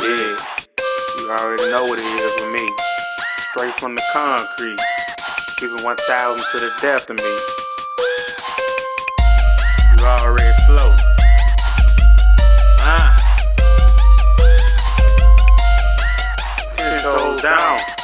Yeah, you already know what it is with me. Straight from the concrete, giving 1,000 to the death of me. You already slow. Ah. Toes down.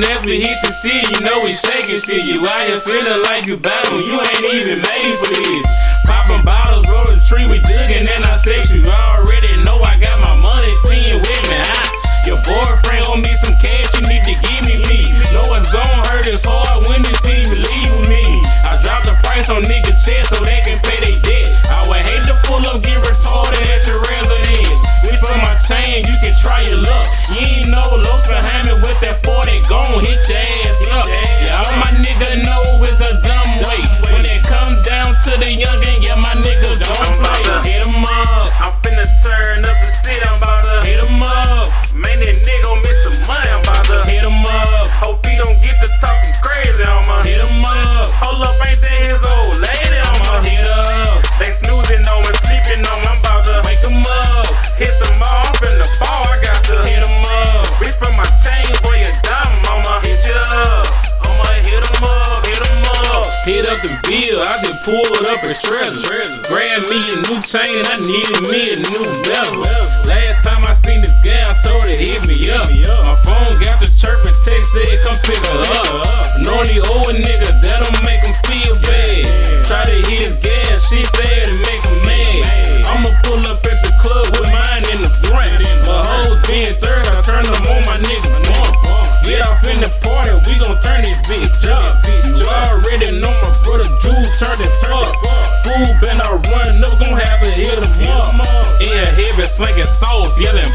Soon as we hit the city, you know we shaking shit. You out here feeling like you battle, you ain't even made for this. Popping bottles, rolling tree, we jugging in our section. You already know I got my money, team with me. Huh? Your boyfriend owe me some cash, you need to give me me. Know it's gon' hurt, it's hard when see you leave me. I drop the price on niggas' chest so they can pay their debt. I would hate to pull up, get retarded at your residence. Wait for my chain, you can try your luck. You ain't no me with that 40 gon' hit your ass up. Yeah, all my nigga Hit up the bill, I just pulled up a treasure. Grab me a new chain, I needed me a new bezel. Last time I seen the gal, told her hit me up. My phone got the chirping text, said come pick her up. Know the old nigga, that'll make him feel bad. Try to hit his gas, she said it make him mad. I'ma pull up at the club with mine in the front. But hoes being third, I turn them on my nigga sauce, yelling.